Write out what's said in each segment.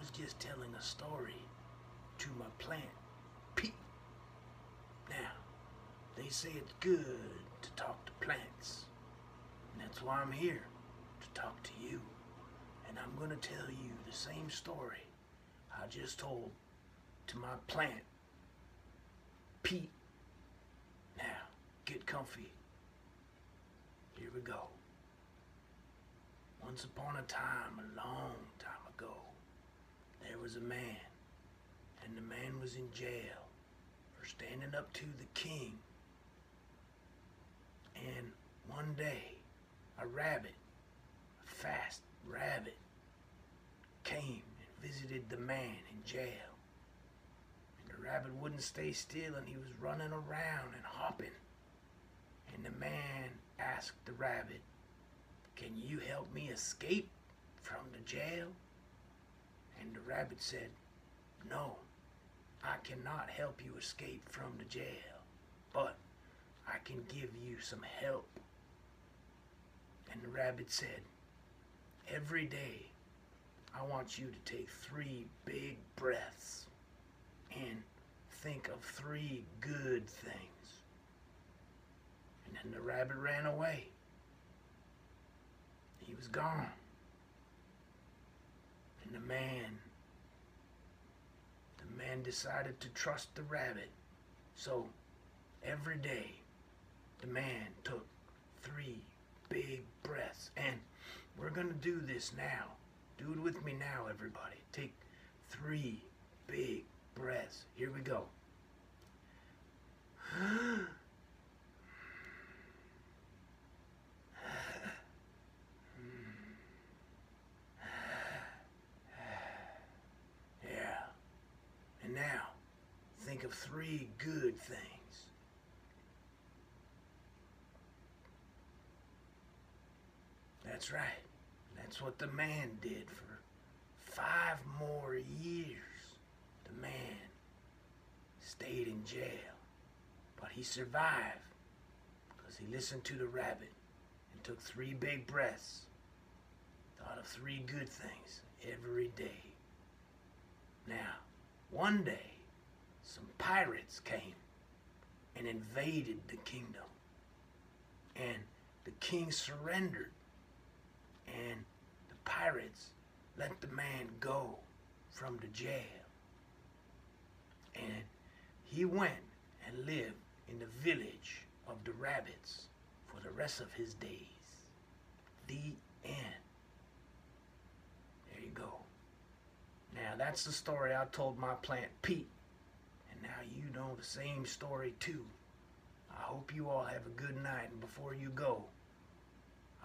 was just telling a story to my plant, Pete. Now, they say it's good to talk to plants. And that's why I'm here, to talk to you. And I'm going to tell you the same story I just told to my plant, Pete. Now, get comfy. Here we go. Once upon a time, a long time ago, there was a man, and the man was in jail for standing up to the king. And one day, a rabbit, a fast rabbit, came and visited the man in jail. And the rabbit wouldn't stay still, and he was running around and hopping. And the man asked the rabbit, Can you help me escape from the jail? And the rabbit said, No, I cannot help you escape from the jail, but I can give you some help. And the rabbit said, Every day I want you to take three big breaths and think of three good things. And then the rabbit ran away. He was gone. And the man, the man decided to trust the rabbit. So every day, the man took three big breaths. And we're going to do this now. Do it with me now, everybody. Take three big breaths. Here we go. Yeah. And now, think of three good things. That's right. That's what the man did for five more years. The man stayed in jail, but he survived because he listened to the rabbit and took three big breaths. Thought of three good things every day. Now, one day, some pirates came and invaded the kingdom. And the king surrendered. And the pirates let the man go from the jail. And he went and lived in the village of the rabbits for the rest of his days. The end. There you go. Now that's the story I told my plant Pete. You know the same story too. I hope you all have a good night and before you go,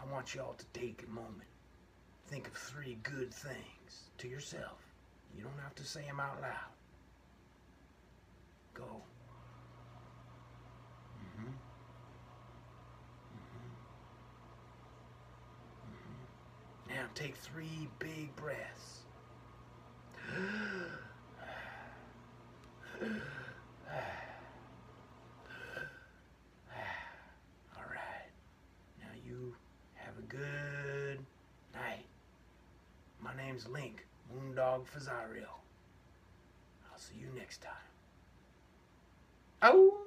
I want y'all to take a moment. Think of three good things to yourself. You don't have to say them out loud. Go. Mhm. Mhm. Mhm. Now take three big breaths. All right. Now you have a good night. My name's Link, Moondog Fazario. I'll see you next time. Oh!